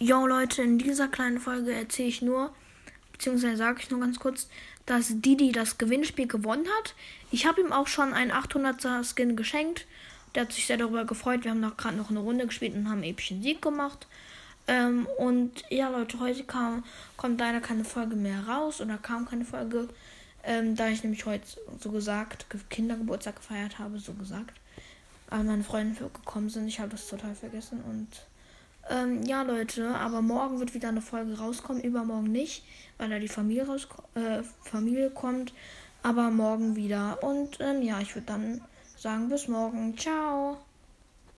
Jo Leute, in dieser kleinen Folge erzähle ich nur, beziehungsweise sage ich nur ganz kurz, dass Didi das Gewinnspiel gewonnen hat. Ich habe ihm auch schon einen 800er Skin geschenkt. Der hat sich sehr darüber gefreut. Wir haben noch gerade noch eine Runde gespielt und haben epischen Sieg gemacht. Ähm, und ja, Leute, heute kam, kommt leider keine Folge mehr raus oder kam keine Folge, ähm, da ich nämlich heute so gesagt Kindergeburtstag gefeiert habe, so gesagt. Weil meine Freunde gekommen sind. Ich habe das total vergessen und ähm, ja, Leute, aber morgen wird wieder eine Folge rauskommen, übermorgen nicht, weil da die Familie, äh, Familie kommt, aber morgen wieder. Und ähm, ja, ich würde dann sagen, bis morgen. Ciao.